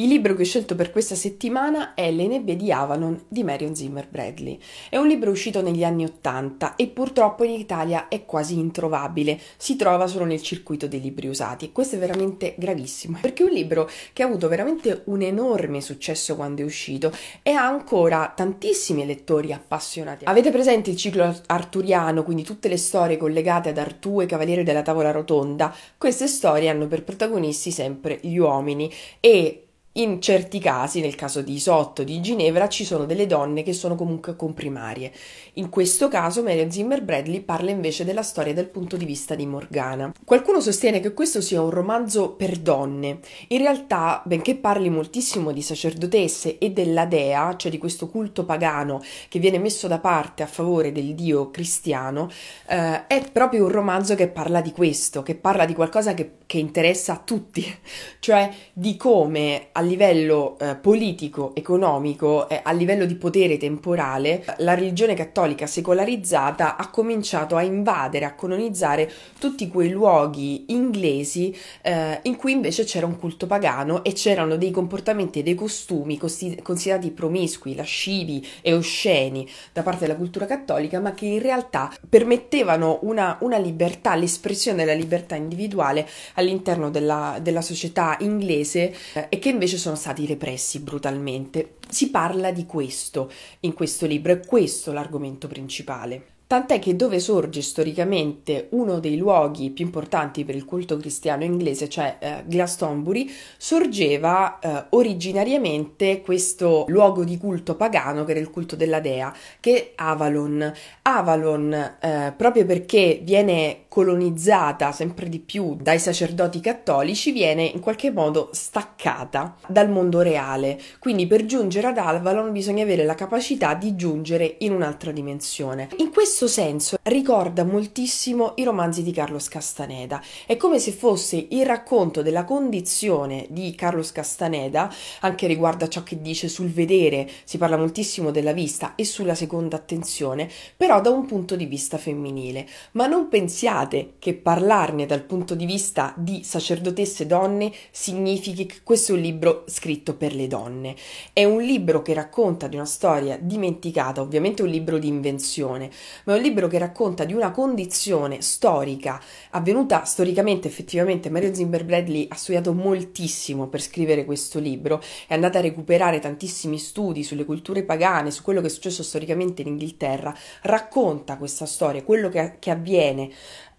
Il libro che ho scelto per questa settimana è Le nebbie di Avalon di Marion Zimmer Bradley. È un libro uscito negli anni Ottanta e purtroppo in Italia è quasi introvabile, si trova solo nel circuito dei libri usati e questo è veramente gravissimo perché è un libro che ha avuto veramente un enorme successo quando è uscito e ha ancora tantissimi lettori appassionati. Avete presente il ciclo arturiano, quindi tutte le storie collegate ad Artù e Cavaliere della Tavola Rotonda? Queste storie hanno per protagonisti sempre gli uomini e in certi casi, nel caso di Isotto, di Ginevra, ci sono delle donne che sono comunque comprimarie. In questo caso Mary Zimmer Bradley parla invece della storia dal punto di vista di Morgana. Qualcuno sostiene che questo sia un romanzo per donne. In realtà, benché parli moltissimo di sacerdotesse e della dea, cioè di questo culto pagano che viene messo da parte a favore del dio cristiano, eh, è proprio un romanzo che parla di questo, che parla di qualcosa che, che interessa a tutti, cioè di come a livello eh, politico, economico, eh, a livello di potere temporale, la religione cattolica secolarizzata ha cominciato a invadere, a colonizzare tutti quei luoghi inglesi eh, in cui invece c'era un culto pagano e c'erano dei comportamenti e dei costumi costi- considerati promiscui, lascivi e osceni da parte della cultura cattolica, ma che in realtà permettevano una, una libertà, l'espressione della libertà individuale all'interno della, della società inglese eh, e che invece sono stati repressi brutalmente. Si parla di questo in questo libro, è questo l'argomento principale. Tant'è che dove sorge storicamente uno dei luoghi più importanti per il culto cristiano inglese, cioè eh, Glastonbury, sorgeva eh, originariamente questo luogo di culto pagano che era il culto della dea, che è Avalon. Avalon, eh, proprio perché viene colonizzata sempre di più dai sacerdoti cattolici, viene in qualche modo staccata dal mondo reale. Quindi per giungere ad Avalon bisogna avere la capacità di giungere in un'altra dimensione. In questo questo senso ricorda moltissimo i romanzi di Carlos Castaneda. È come se fosse il racconto della condizione di Carlos Castaneda, anche riguardo a ciò che dice sul vedere, si parla moltissimo della vista e sulla seconda attenzione, però da un punto di vista femminile. Ma non pensiate che parlarne dal punto di vista di sacerdotesse donne significhi che questo è un libro scritto per le donne. È un libro che racconta di una storia dimenticata, ovviamente un libro di invenzione, ma è un libro che racconta di una condizione storica avvenuta storicamente, effettivamente. Mario Zimmer Bradley ha studiato moltissimo per scrivere questo libro, è andata a recuperare tantissimi studi sulle culture pagane, su quello che è successo storicamente in Inghilterra, racconta questa storia, quello che, che avviene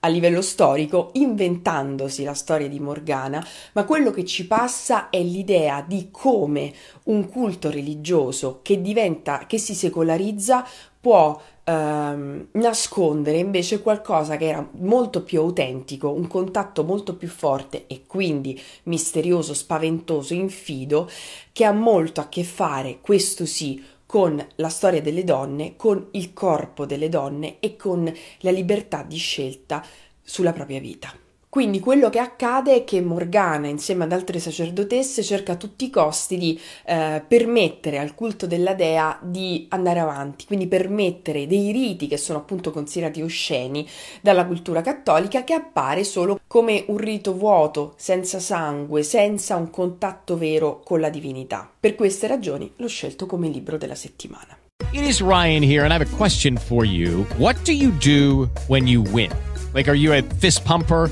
a livello storico, inventandosi la storia di Morgana, ma quello che ci passa è l'idea di come un culto religioso che diventa, che si secolarizza, può ehm, nascondere invece qualcosa che era molto più autentico, un contatto molto più forte e quindi misterioso, spaventoso, infido, che ha molto a che fare, questo sì, con la storia delle donne, con il corpo delle donne e con la libertà di scelta sulla propria vita. Quindi quello che accade è che Morgana, insieme ad altre sacerdotesse, cerca a tutti i costi di eh, permettere al culto della dea di andare avanti, quindi permettere dei riti che sono appunto considerati osceni dalla cultura cattolica, che appare solo come un rito vuoto, senza sangue, senza un contatto vero con la divinità. Per queste ragioni l'ho scelto come libro della settimana. It is Ryan here and I have a question for you. What do you do when you win? Like are you a fist pumper?